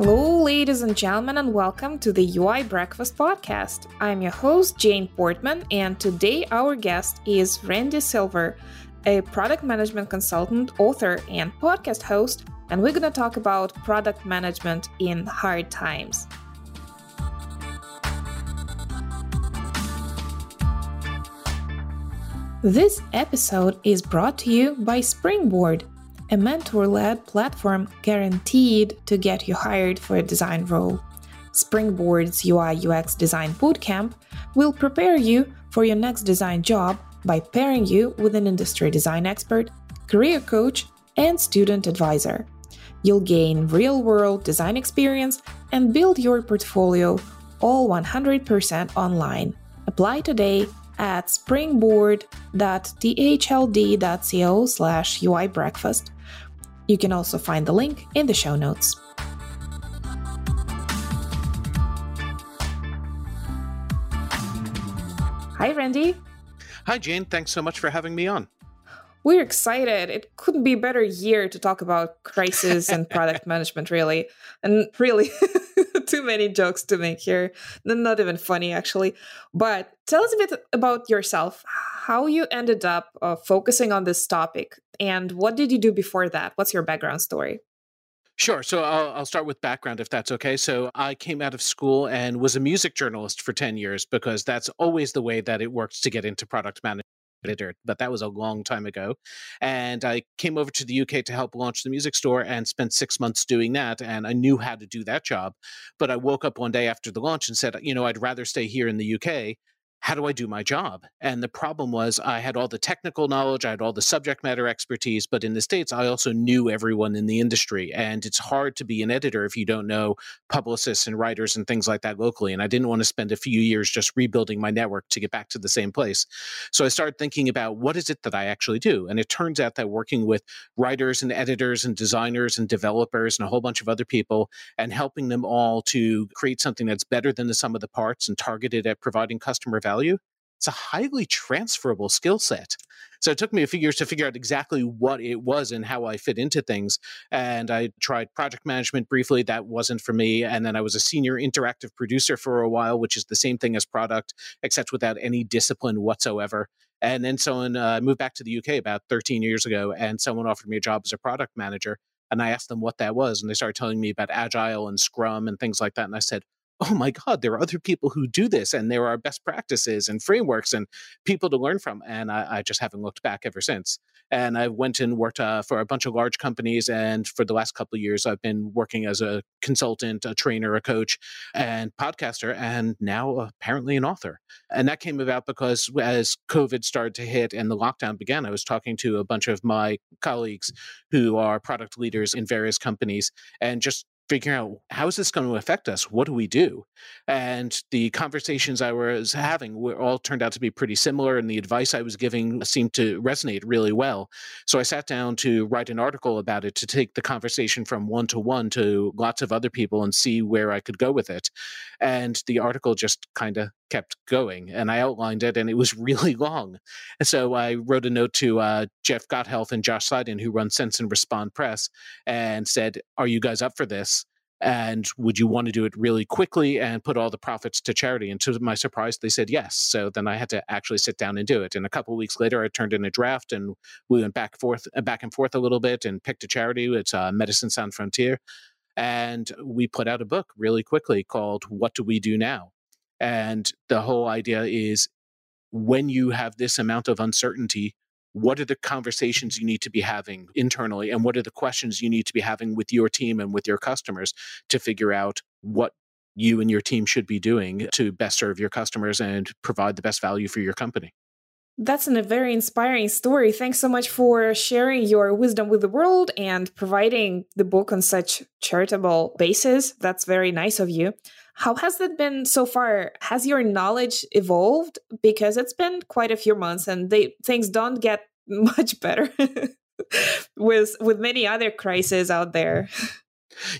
Hello, ladies and gentlemen, and welcome to the UI Breakfast Podcast. I'm your host, Jane Portman, and today our guest is Randy Silver, a product management consultant, author, and podcast host, and we're going to talk about product management in hard times. This episode is brought to you by Springboard a mentor led platform guaranteed to get you hired for a design role. Springboard's UI UX Design Bootcamp will prepare you for your next design job by pairing you with an industry design expert, career coach, and student advisor. You'll gain real world design experience and build your portfolio all 100% online. Apply today at springboard.thld.co slash uibreakfast you can also find the link in the show notes. Hi, Randy. Hi, Jane. Thanks so much for having me on. We're excited. It couldn't be a better year to talk about crisis and product management, really. And really, too many jokes to make here. Not even funny, actually. But tell us a bit about yourself, how you ended up uh, focusing on this topic, and what did you do before that? What's your background story? Sure. So I'll, I'll, start with background if that's okay. So I came out of school and was a music journalist for 10 years because that's always the way that it works to get into product management but that was a long time ago. And I came over to the UK to help launch the music store and spent six months doing that. And I knew how to do that job. But I woke up one day after the launch and said, you know, I'd rather stay here in the UK how do I do my job? And the problem was I had all the technical knowledge, I had all the subject matter expertise, but in the States, I also knew everyone in the industry. And it's hard to be an editor if you don't know publicists and writers and things like that locally. And I didn't want to spend a few years just rebuilding my network to get back to the same place. So I started thinking about what is it that I actually do? And it turns out that working with writers and editors and designers and developers and a whole bunch of other people and helping them all to create something that's better than the sum of the parts and targeted at providing customer value, it's a highly transferable skill set. So it took me a few years to figure out exactly what it was and how I fit into things. And I tried project management briefly. That wasn't for me. And then I was a senior interactive producer for a while, which is the same thing as product, except without any discipline whatsoever. And then someone uh, moved back to the UK about 13 years ago, and someone offered me a job as a product manager. And I asked them what that was. And they started telling me about Agile and Scrum and things like that. And I said, oh my God, there are other people who do this and there are best practices and frameworks and people to learn from. And I, I just haven't looked back ever since. And I went and worked uh, for a bunch of large companies. And for the last couple of years, I've been working as a consultant, a trainer, a coach, and podcaster, and now apparently an author. And that came about because as COVID started to hit and the lockdown began, I was talking to a bunch of my colleagues who are product leaders in various companies and just figuring out how is this going to affect us? What do we do? And the conversations I was having were all turned out to be pretty similar, and the advice I was giving seemed to resonate really well. So I sat down to write an article about it to take the conversation from one to one to lots of other people and see where I could go with it. And the article just kind of kept going and I outlined it and it was really long. And so I wrote a note to uh, Jeff Gothelf and Josh Seiden, who run Sense and Respond Press, and said, Are you guys up for this? And would you want to do it really quickly and put all the profits to charity? And to my surprise, they said yes. So then I had to actually sit down and do it. And a couple weeks later, I turned in a draft and we went back forth, uh, back and forth a little bit and picked a charity. It's uh, Medicine Sans Frontier. And we put out a book really quickly called What Do We Do Now? And the whole idea is when you have this amount of uncertainty, what are the conversations you need to be having internally? And what are the questions you need to be having with your team and with your customers to figure out what you and your team should be doing to best serve your customers and provide the best value for your company? That's a very inspiring story. Thanks so much for sharing your wisdom with the world and providing the book on such charitable basis. That's very nice of you. How has that been so far? Has your knowledge evolved? Because it's been quite a few months and they things don't get much better with with many other crises out there.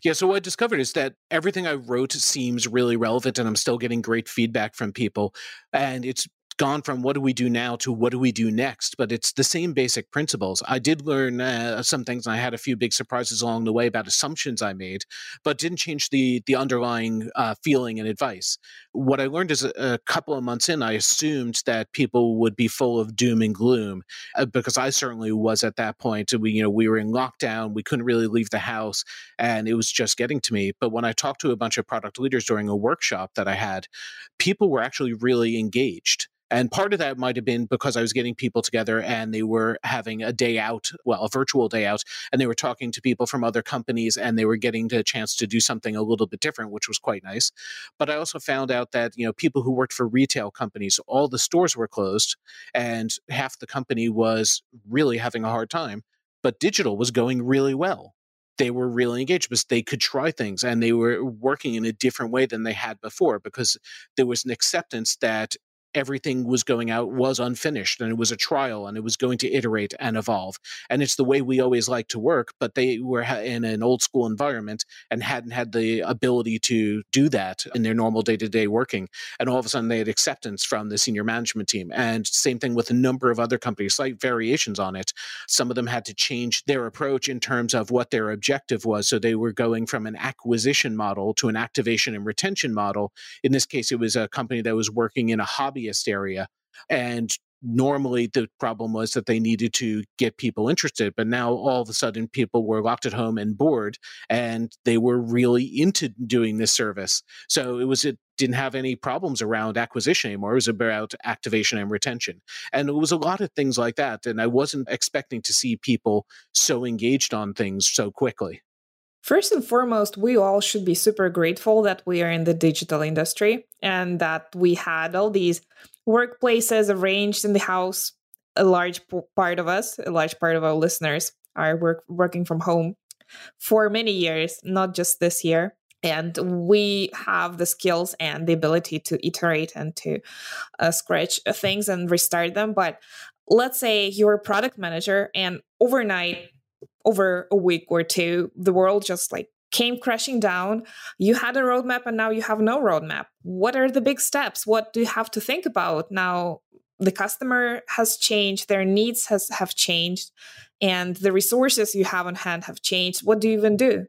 Yeah, so what I discovered is that everything I wrote seems really relevant and I'm still getting great feedback from people. And it's gone from what do we do now to what do we do next, but it's the same basic principles. I did learn uh, some things, and I had a few big surprises along the way about assumptions I made, but didn't change the the underlying uh, feeling and advice. What I learned is a, a, couple of months in, I assumed that people would be full of doom and gloom uh, because I certainly was at that point. We you know we were in lockdown, we couldn't really leave the house, and it was just getting to me. But when I talked to a bunch of product leaders during a workshop that I had, people were actually really engaged and part of that might have been because I was getting people together and they were having a day out, well, a virtual day out, and they were talking to people from other companies and they were getting the chance to do something a little bit different, which was quite nice. But I also found out that, you know, people who worked for retail companies, all the stores were closed and half the company was really having a hard time, but digital was going really well. They were really engaged because they could try things and they were working in a different way than they had before because there was an acceptance that everything was going out was unfinished and it was a trial and it was going to iterate and evolve and it's the way we always like to work but they were in an old school environment and hadn't had the ability to do that in their normal day-to-day working and all of a sudden they had acceptance from the senior management team and same thing with a number of other companies slight variations on it. Some of them had to change their approach in terms of what their objective was so they were going from an acquisition model to an activation and retention model. In this case it was a company that was working in a hobby area. And normally the problem was that they needed to get people interested but now all of a sudden people were locked at home and bored and they were really into doing this service so it was it didn't have any problems around acquisition anymore it was about activation and retention and it was a lot of things like that and i wasn't expecting to see people so engaged on things so quickly First and foremost, we all should be super grateful that we are in the digital industry and that we had all these workplaces arranged in the house. A large part of us, a large part of our listeners are work, working from home for many years, not just this year. And we have the skills and the ability to iterate and to uh, scratch things and restart them. But let's say you're a product manager and overnight over a week or two, the world just like came crashing down. You had a roadmap and now you have no roadmap. What are the big steps? What do you have to think about now? The customer has changed, their needs has have changed, and the resources you have on hand have changed. What do you even do?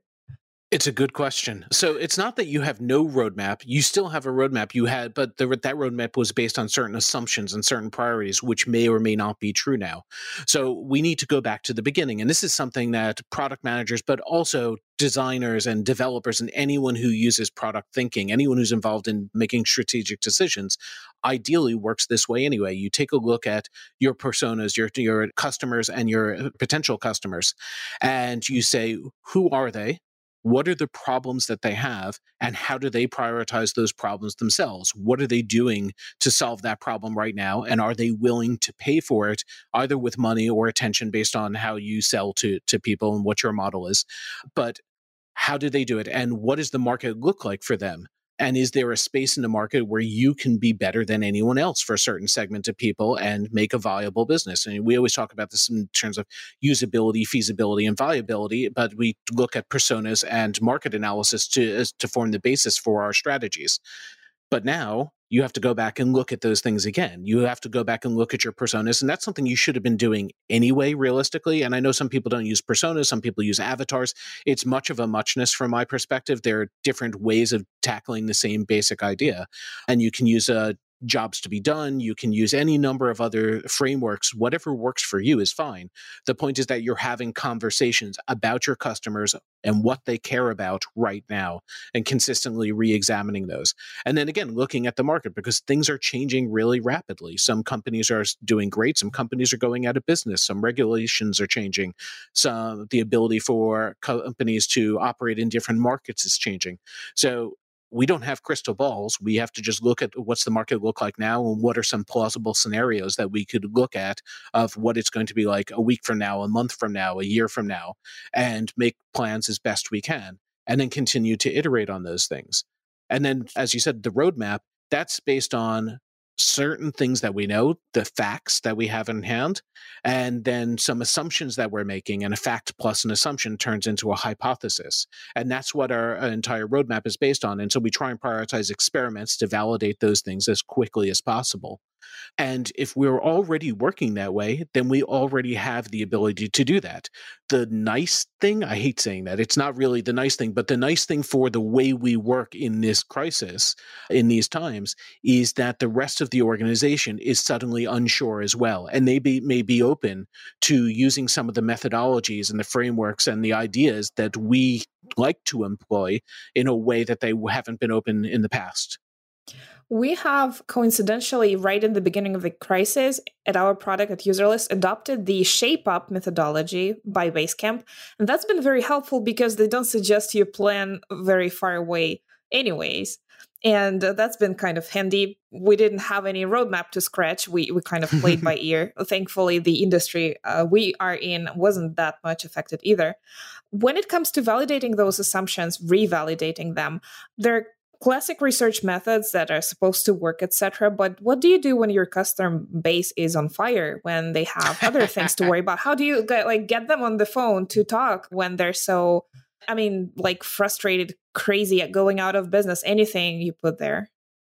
It's a good question. So it's not that you have no roadmap. You still have a roadmap. You had, but the, that roadmap was based on certain assumptions and certain priorities, which may or may not be true now. So we need to go back to the beginning. And this is something that product managers, but also designers and developers and anyone who uses product thinking, anyone who's involved in making strategic decisions, ideally works this way anyway. You take a look at your personas, your your customers and your uh, potential customers, and you say, who are they? What are the problems that they have and how do they prioritize those problems themselves? What are they doing to solve that problem right now and are they willing to pay for it either with money or attention based on how you sell to to people and what your model is? But how do they do it and what does the market look like for them and is there a space in the market where you can be better than anyone else for a certain segment of people and make a viable business? And we always talk about this in terms of usability, feasibility, and viability, but we look at personas and market analysis to, to form the basis for our strategies. But now you have to go back and look at those things again. You have to go back and look at your personas. And that's something you should have been doing anyway, realistically. And I know some people don't use personas, some people use avatars. It's much of a muchness from my perspective. There are different ways of tackling the same basic idea. And you can use a jobs to be done. You can use any number of other frameworks. Whatever works for you is fine. The point is that you're having conversations about your customers and what they care about right now and consistently re examining those. And then again, looking at the market because things are changing really rapidly. Some companies are doing great, some companies are going out of business, some regulations are changing, some the ability for companies to operate in different markets is changing. So we don't have crystal balls. We have to just look at what's the market look like now and what are some plausible scenarios that we could look at of what it's going to be like a week from now, a month from now, a year from now, and make plans as best we can, and then continue to iterate on those things. And then, as you said, the roadmap that's based on certain things that we know, the facts that we have in hand, and then some assumptions that we're making. And a fact plus an assumption turns into a hypothesis. And that's what our uh, entire roadmap is based on. And so we try and prioritize experiments to validate those things as quickly as possible. And if we're already working that way, then we already have the ability to do that. The nice thing, I hate saying that, it's not really the nice thing, but the nice thing for the way we work in this crisis, in these times, is that the rest of the organization is suddenly unsure as well. And they be, may be open to using some of the methodologies and the frameworks and the ideas that we like to employ in a way that they haven't been open in the past. We have coincidentally, right in the beginning of the crisis, at our product at Userlist, adopted the shape up methodology by Basecamp. And that's been very helpful because they don't suggest you plan very far away, anyways. And that's been kind of handy. We didn't have any roadmap to scratch. We, we kind of played by ear. Thankfully, the industry uh, we are in wasn't that much affected either. When it comes to validating those assumptions, revalidating them, there classic research methods that are supposed to work etc but what do you do when your customer base is on fire when they have other things to worry about? How do you get like get them on the phone to talk when they're so i mean like frustrated crazy at going out of business? Anything you put there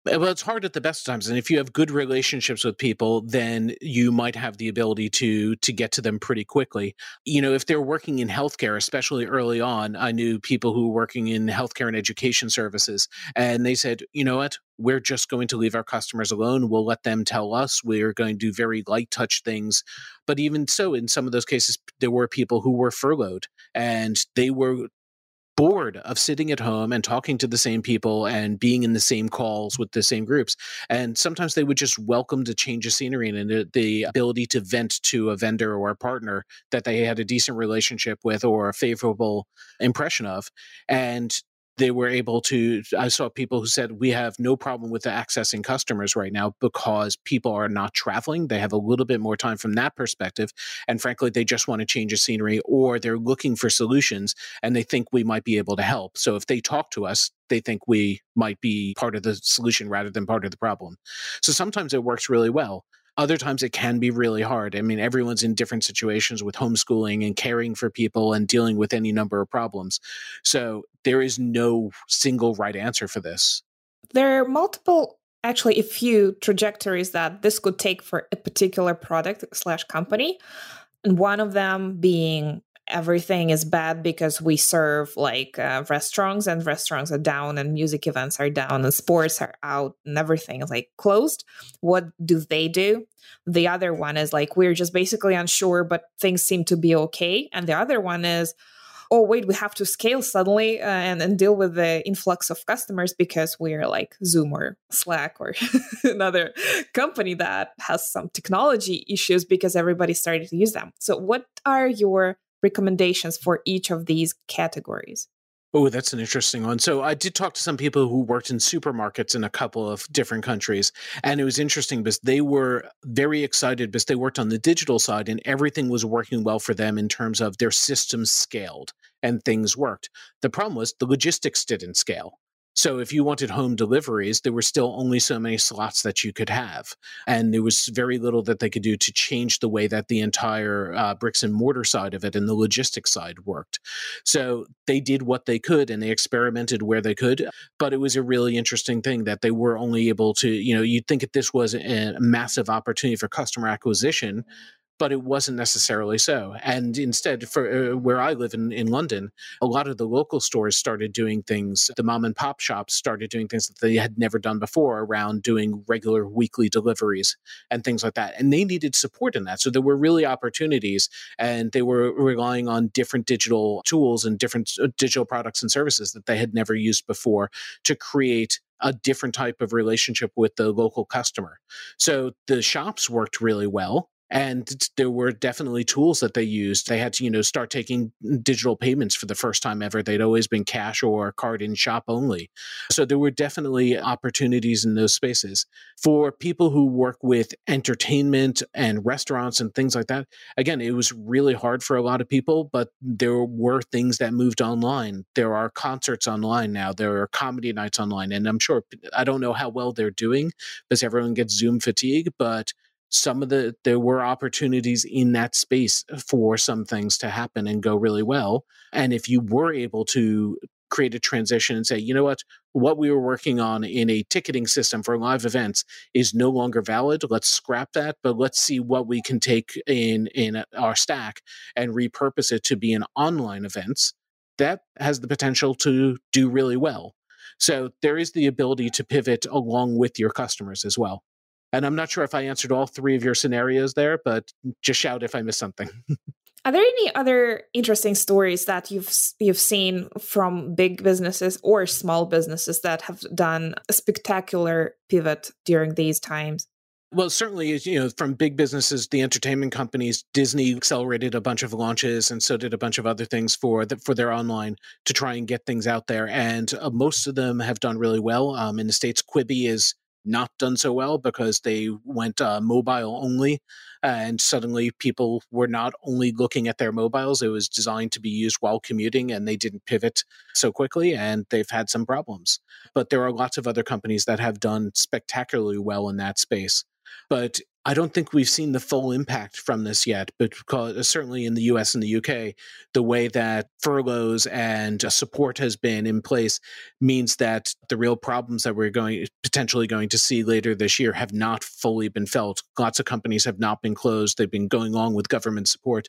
Eh, well, it's hard at the best times, and if you have good relationships with people, then you might have the ability to to get to them pretty quickly. You know, if they're working in healthcare, especially early on, I knew people who were working in healthcare and education services, and they said, you know what, we're just going to leave our customers alone. We'll let them tell us. We're going to do very light touch things. But even so, in some of those cases, there were people who were furloughed and they were bored of sitting at home and talking to the same people and being in the same calls with the same groups. And sometimes they would just welcome to change of scenery and the, the ability to vent to a vendor or a partner that they had a decent relationship with or a favorable impression of. And they were able to i saw people who said we have no problem with accessing customers right now because people are not traveling. They have a little bit more time from that perspective and frankly they just want to change the scenery or they're looking for solutions and they think we might be able to help. So if they talk to us they think we might be part of the solution rather than part of the problem. So sometimes it works really well other times it can be really hard. I mean, everyone's in different situations with homeschooling and caring for people and dealing with any number of problems. So there is no single right answer for this. There are multiple, actually, a few trajectories that this could take for a particular product slash company. And one of them being everything is bad because we serve like uh, restaurants and restaurants are down and music events are down and sports are out and everything is like closed. What do they do? The other one is like we're just basically unsure but things seem to be okay. And the other one is oh wait we have to scale suddenly uh, and, and deal with the influx of customers because we're like zoom or slack or another company that has some technology issues because everybody started to use them. So what are your recommendations for each of these categories? Oh, that's an interesting one. So I did talk to some people who worked in supermarkets in a couple of different countries. And it was interesting because they were very excited because they worked on the digital side and everything was working well for them in terms of their systems scaled and things worked. The problem was the logistics didn't scale. So if you wanted home deliveries, there were still only so many slots that you could have. And there was very little that they could do to change the way that the entire uh, bricks and mortar side of it and the logistics side worked. So they did what they could and they experimented where they could. But it was a really interesting thing that they were only able to, you know, you'd think that this was a massive opportunity for customer acquisition but it wasn't necessarily so. And instead, for uh, where I live in, in London, a lot of the local stores started doing things. The mom and pop shops started doing things that they had never done before around doing regular weekly deliveries and things like that. And they needed support in that. So there were really opportunities, and they were relying on different digital tools and different uh, digital products and services that they had never used before to create a different type of relationship with the local customer. So the shops worked really well and there were definitely tools that they used. They had to you know start taking digital payments for the first time ever. They'd always been cash or card in shop only. So there were definitely opportunities in those spaces. For people who work with entertainment and restaurants and things like that again it was really hard for a lot of people but there were things that moved online. There are concerts online now. There are comedy nights online. And i'm sure i don't know how well they're doing because everyone gets zoom fatigue but some of the there were opportunities in that space for some things to happen and go really well and if you were able to create a transition and say you know what what we were working on in a ticketing system for live events is no longer valid. Let's scrap that, but let's see what we can take in in our stack and repurpose it to be an online events. That has the potential to do really well. So there is the ability to pivot along with your customers as well. And I'm not sure if I answered all three of your scenarios there, but just shout if I missed something. Are there any other interesting stories that you've you've seen from big businesses or small businesses that have done a spectacular pivot during these times? Well, certainly, you know, from big businesses, the entertainment companies, Disney accelerated a bunch of launches, and so did a bunch of other things for the, for their online to try and get things out there. And uh, most of them have done really well. Um, in the states, Quibi is not done so well because they went uh, mobile only. And suddenly people were not only looking at their mobiles, it was designed to be used while commuting and they didn't pivot so quickly and they've had some problems. But there are lots of other companies that have done spectacularly well in that space. But I don't think we've seen the full impact from this yet, but because, uh, certainly in the US and the UK, the way that furloughs and uh, support has been in place means that the real problems that we're going potentially going to see later this year have not fully been felt. Lots of companies have not been closed. They've been going along with government support.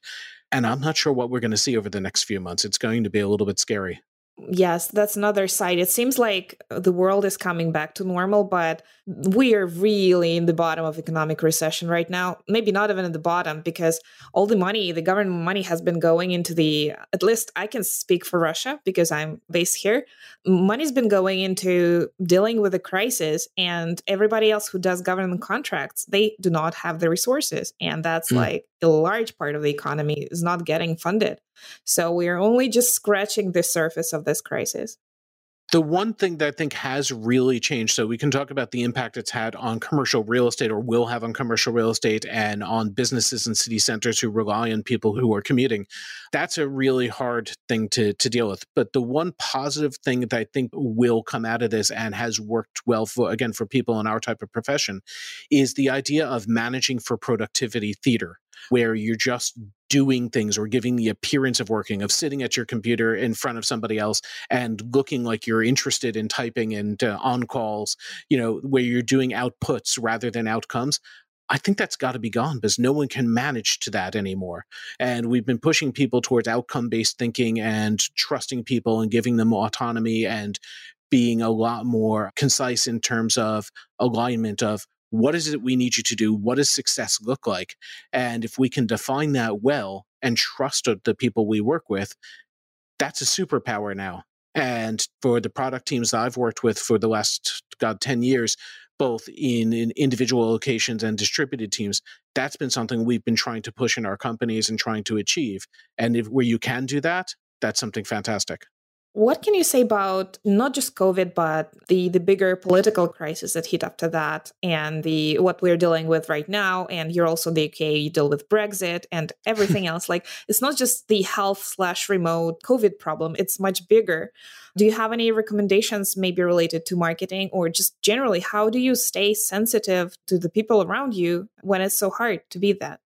And I'm not sure what we're going to see over the next few months. It's going to be a little bit scary yes, that's another side. It seems like the world is coming back to normal, but we are really in the bottom of economic recession right now. Maybe not even at the bottom because all the money, the government money has been going into the, at least I can speak for Russia because I'm based here. Money's been going into dealing with the crisis, and everybody else who does government contracts, they do not have the resources. And that's mm. like a large part of the economy is not getting funded. So we are only just scratching the surface of this crisis. The one thing that I think has really changed, so we can talk about the impact it's had on commercial real estate or will have on commercial real estate and on businesses and city centers who rely on people who are commuting. That's a really hard thing to, to deal with. But the one positive thing that I think will come out of this and has worked well for, again, for people in our type of profession is the idea of managing for productivity theater where you're just doing things or giving the appearance of working, of sitting at your computer in front of somebody else and looking like you're interested in typing and uh, on calls, you know, where you're doing outputs rather than outcomes. I think that's got to be gone because no one can manage to that anymore. And we've been pushing people towards outcome based thinking and trusting people and giving them autonomy and being a lot more concise in terms of alignment of what is it we need you to do? What does success look like? And if we can define that well and trust the people we work with, that's a superpower now. And for the product teams that I've worked with for the last, God, 10 years, both in, in individual locations and distributed teams, that's been something we've been trying to push in our companies and trying to achieve. And if where you can do that, that's something fantastic. What can you say about not just COVID, but the the bigger political crisis that hit after that, and the what we're dealing with right now? And you're also the UK, you deal with Brexit and everything else. Like it's not just the health slash remote COVID problem; it's much bigger. Do you have any recommendations, maybe related to marketing, or just generally, how do you stay sensitive to the people around you when it's so hard to be that?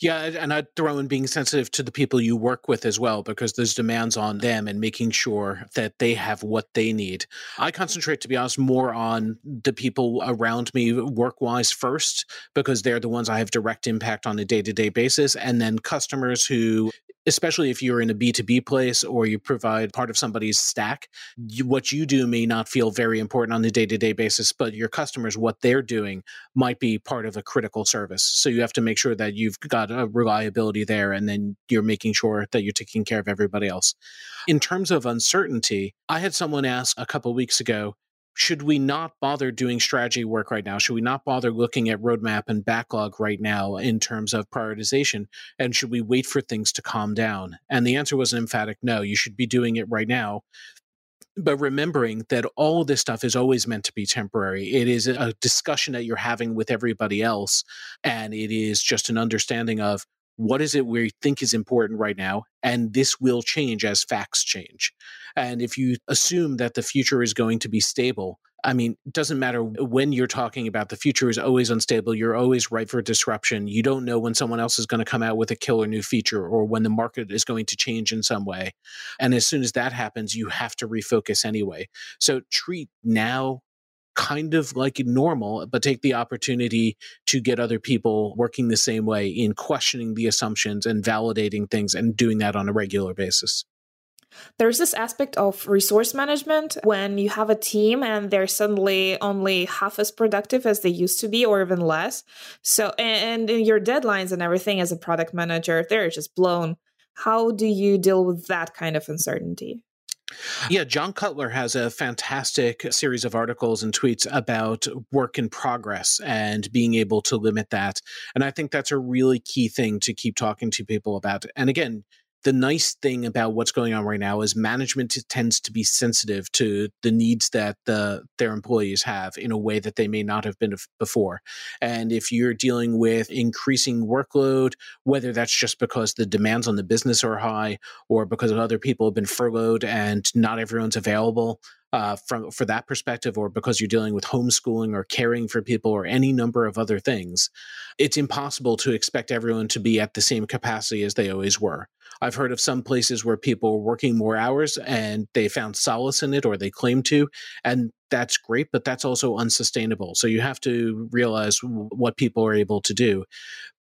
Yeah, and I'd throw in being sensitive to the people you work with as well, because there's demands on them and making sure that they have what they need. I concentrate, to be honest, more on the people around me work wise first, because they're the ones I have direct impact on a day to day basis. And then customers who especially if you're in a B2B place or you provide part of somebody's stack, you, what you do may not feel very important on a day to day basis, but your customers, what they're doing might be part of a critical service. So you have to make sure that you've got a reliability there and then you're making sure that you're taking care of everybody else. In terms of uncertainty, I had someone ask a couple weeks ago, should we not bother doing strategy work right now? Should we not bother looking at roadmap and backlog right now in terms of prioritization? And should we wait for things to calm down? And the answer was an emphatic no. You should be doing it right now. But remembering that all this stuff is always meant to be temporary. It is a discussion that you're having with everybody else. And it is just an understanding of what is it we think is important right now and this will change as facts change and if you assume that the future is going to be stable I mean, it doesn't matter when you're talking about the future is always unstable. You're always ripe for disruption. You don't know when someone else is going to come out with a killer new feature or when the market is going to change in some way. And as soon as that happens, you have to refocus anyway. So treat now kind of like normal, but take the opportunity to get other people working the same way in questioning the assumptions and validating things and doing that on a regular basis. There's this aspect of resource management when you have a team and they're suddenly only half as productive as they used to be or even less. So, and, and your deadlines and everything as a product manager, they're just blown. How do you deal with that kind of uncertainty? Yeah, John Cutler has a fantastic series of articles and tweets about work in progress and being able to limit that. And I think that's a really key thing to keep talking to people about. And again, the nice thing about what's going on right now is management tends to be sensitive to the needs that the, their employees have in a way that they may not have been before. And if you're dealing with increasing workload, whether that's just because the demands on the business are high or because other people have been furloughed and not everyone's available, uh, from for that perspective, or because you're dealing with homeschooling or caring for people or any number of other things, it's impossible to expect everyone to be at the same capacity as they always were. I've heard of some places where people are working more hours and they found solace in it or they claim to, and that's great, but that's also unsustainable. So you have to realize what people are able to do.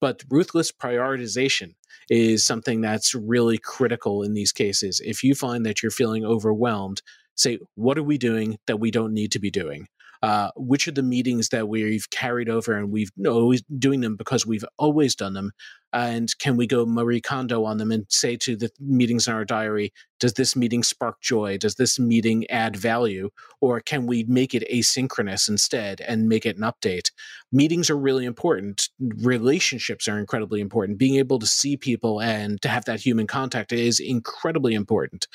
But ruthless prioritization is something that's really critical in these cases. If you find that you're feeling overwhelmed, say, what are we doing that we don't need to be doing? Uh, which are the meetings that we've carried over and we've always doing them because we've always done them and can we go Marie Kondo on them and say to the meetings in our diary, does this meeting spark joy? Does this meeting add value? Or can we make it asynchronous instead and make it an update? Meetings are really important. Relationships are incredibly important. Being able to see people and to have that human contact is incredibly important.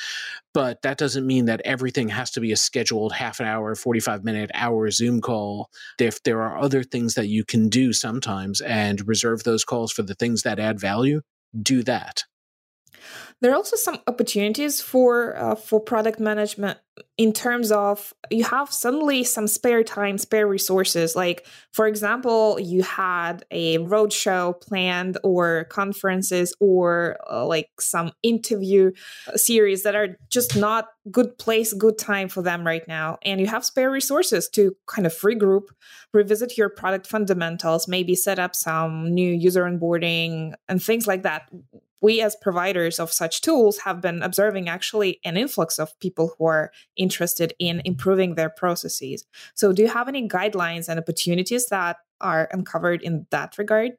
But that doesn't mean that everything has to be a scheduled half an hour, 45 minute, hour Zoom call. If there are other things that you can do sometimes and reserve those calls for the things that add value, do that. There are also some opportunities for uh, for product management in terms of you have suddenly some spare time, spare resources. Like for example, you had a roadshow planned, or conferences, or uh, like some interview uh, series that are just not good place, good time for them right now, and you have spare resources to kind of regroup, revisit your product fundamentals, maybe set up some new user onboarding and things like that we as providers of such tools have been observing actually an influx of people who are interested in improving their processes. So, do you have any guidelines and opportunities that are uncovered in that regard?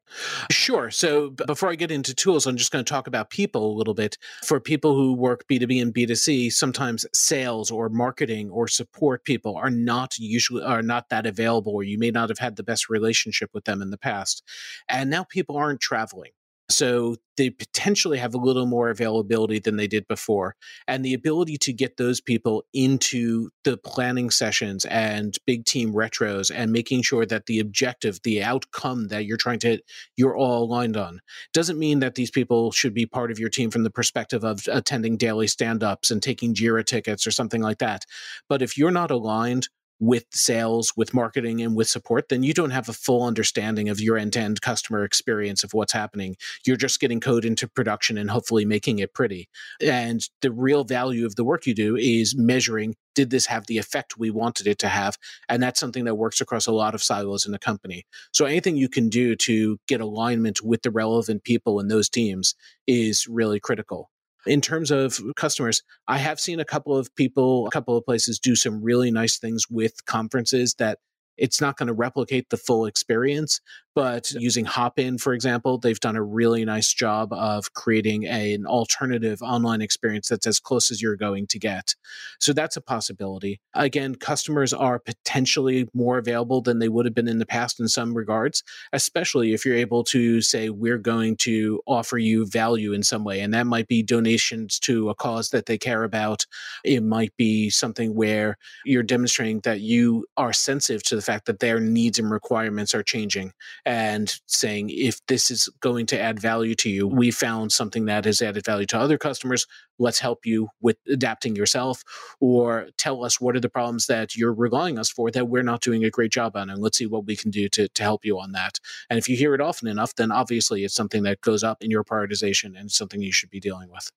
Sure. So before I get into tools, I'm just going to talk about people a little bit. For people who work B2B and B2C, sometimes sales or marketing or support people are not usually are not that available or you may not have had the best relationship with them in the past. And now people aren't traveling. So they potentially have a little more availability than they did before. And the ability to get those people into the planning sessions and big team retros and making sure that the objective, the outcome that you're trying to, you're all aligned on. Doesn't mean that these people should be part of your team from the perspective of attending daily stand ups and taking JIRA tickets or something like that. But if you're not aligned with sales, with marketing, and with support, then you don't have a full understanding of your end to end customer experience of what's happening. You're just getting code into production and hopefully making it pretty. And the real value of the work you do is measuring did this have the effect we wanted it to have? And that's something that works across a lot of silos in the company. So anything you can do to get alignment with the relevant people in those teams is really critical in terms of customers, I have seen a couple of people, a couple of places do some really nice things with conferences that it's not going to replicate the full experience, but using Hopin, for example, they've done a really nice job of creating a, an alternative online experience that's as close as you're going to get. So that's a possibility. Again, customers are potentially more available than they would have been in the past in some regards, especially if you're able to say, we're going to offer you value in some way. And that might be donations to a cause that they care about. It might be something where you're demonstrating that you are sensitive to the the fact that their needs and requirements are changing and saying, if this is going to add value to you, we found something that has added value to other customers. Let's help you with adapting yourself or tell us what are the problems that you're relying us for that we're not doing a great job on. And let's see what we can do to, to help you on that. And if you hear it often enough, then obviously it's something that goes up in your prioritization and something you should be dealing with.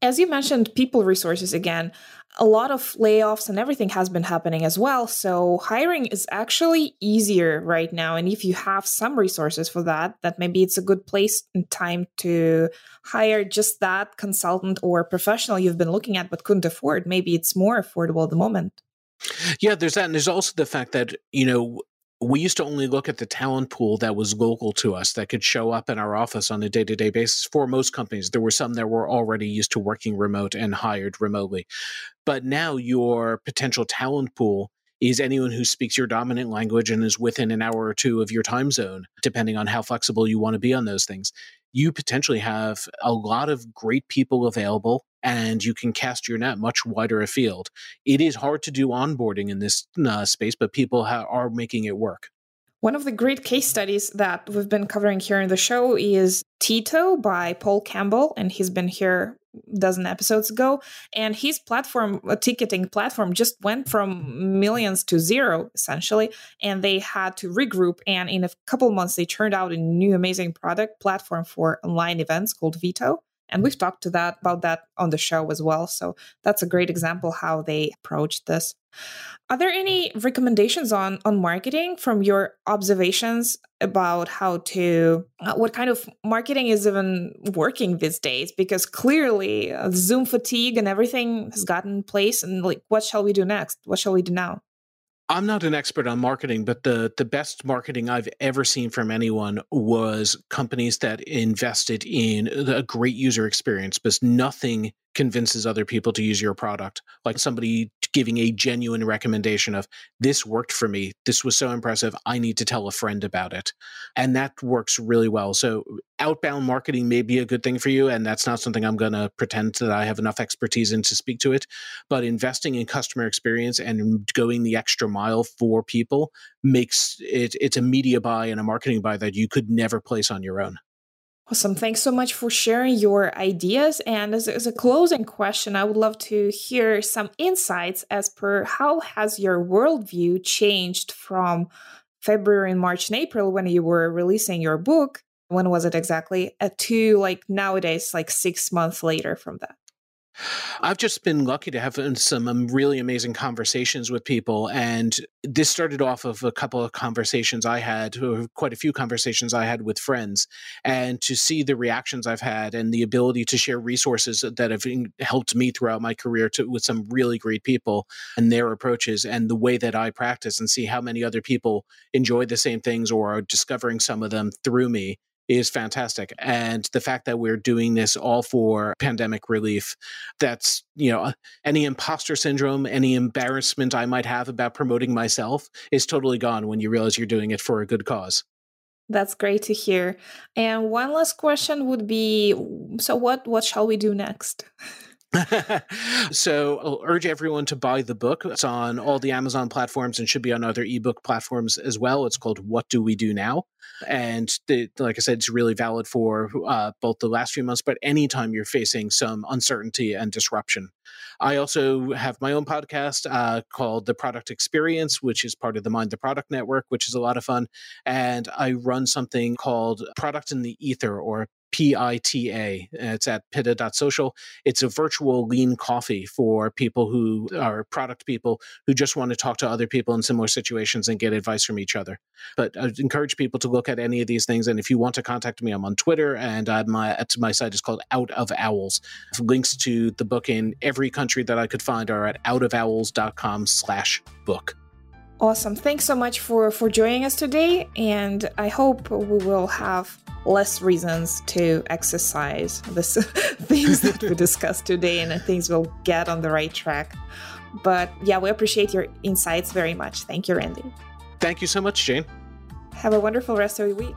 As you mentioned, people resources again, a lot of layoffs and everything has been happening as well. So hiring is actually easier right now. And if you have some resources for that, that maybe it's a good place and time to hire just that consultant or professional you've been looking at but couldn't afford. Maybe it's more affordable at the moment. Yeah, there's that. And there's also the fact that, you know, we used to only look at the talent pool that was local to us that could show up in our office on a day-to-day basis. For most companies there were some that were already used to working remote and hired remotely. But now your potential talent pool is anyone who speaks your dominant language and is within an hour or two of your time zone depending on how flexible you want to be on those things. You potentially have a lot of great people available and you can cast your net much wider afield. It is hard to do onboarding in this uh, space, but people ha- are making it work. One of the great case studies that we've been covering here in the show is Tito by Paul Campbell, and he's been here a dozen episodes ago. And his platform, a ticketing platform, just went from millions to zero essentially, and they had to regroup. And in a couple months, they turned out a new amazing product platform for online events called Vito and we've talked to that about that on the show as well. So that's a great example how they approached this. Are there any recommendations on on marketing from your observations about how to uh, what kind of marketing is even working these days? Because clearly uh, zoom fatigue and everything has gotten place and like what shall we do next? What shall we do now I'm not an expert on marketing, but the the best marketing I've ever seen from anyone was companies that invested in uh, a great user experience because nothing convinces other people to use your product. Like somebody giving a genuine recommendation of this worked for me. This was so impressive. I need to tell a friend about it. And that works really well. So outbound marketing may be a good thing for you. And that's not something I'm going to pretend that I have enough expertise in to speak to it. But investing in customer experience and going the extra mile for people makes it, it's a media buy and a marketing buy that you could never place on your own. Awesome. Thanks so much for sharing your ideas. And as, as, a closing question, I would love to hear some insights as per how has your worldview changed from February and March and April when you were releasing your book? When was it exactly? Uh, to like nowadays, like six months later from that? I've just been lucky to have some um, really amazing conversations with people. And this started off of a couple of conversations I had, quite a few conversations I had with friends. And to see the reactions I've had and the ability to share resources that have helped me throughout my career to, with some really great people and their approaches and the way that I practice and see how many other people enjoy the same things or are discovering some of them through me is fantastic. And the fact that we're doing this all for pandemic relief, that's, you know, any imposter syndrome, any embarrassment I might have about promoting myself is totally gone when you realize you're doing it for a good cause. That's great to hear. And one last question would be so what what shall we do next? so I'll urge everyone to buy the book. It's on all the Amazon platforms and should be on other ebook platforms as well. It's called What Do We Do Now? And the, like I said, it's really valid for uh, both the last few months, but anytime you're facing some uncertainty and disruption. I also have my own podcast uh, called The Product Experience, which is part of the Mind the Product Network, which is a lot of fun. And I run something called Product in the Ether or PITA. It's at pita.social. It's a virtual lean coffee for people who are product people who just want to talk to other people in similar situations and get advice from each other. But I encourage people to look at any of these things. And if you want to contact me, I'm on Twitter and uh, my, my site is called Out of Owls. Links to the book in every country that I could find are at outofowls.com slash book. Awesome. Thanks so much for for joining us today and I hope we will have less reasons to exercise the things that we discussed today and things will get on the right track. But yeah, we appreciate your insights very much. Thank you, Randy. Thank you so much, Jane. Have a wonderful rest of your week.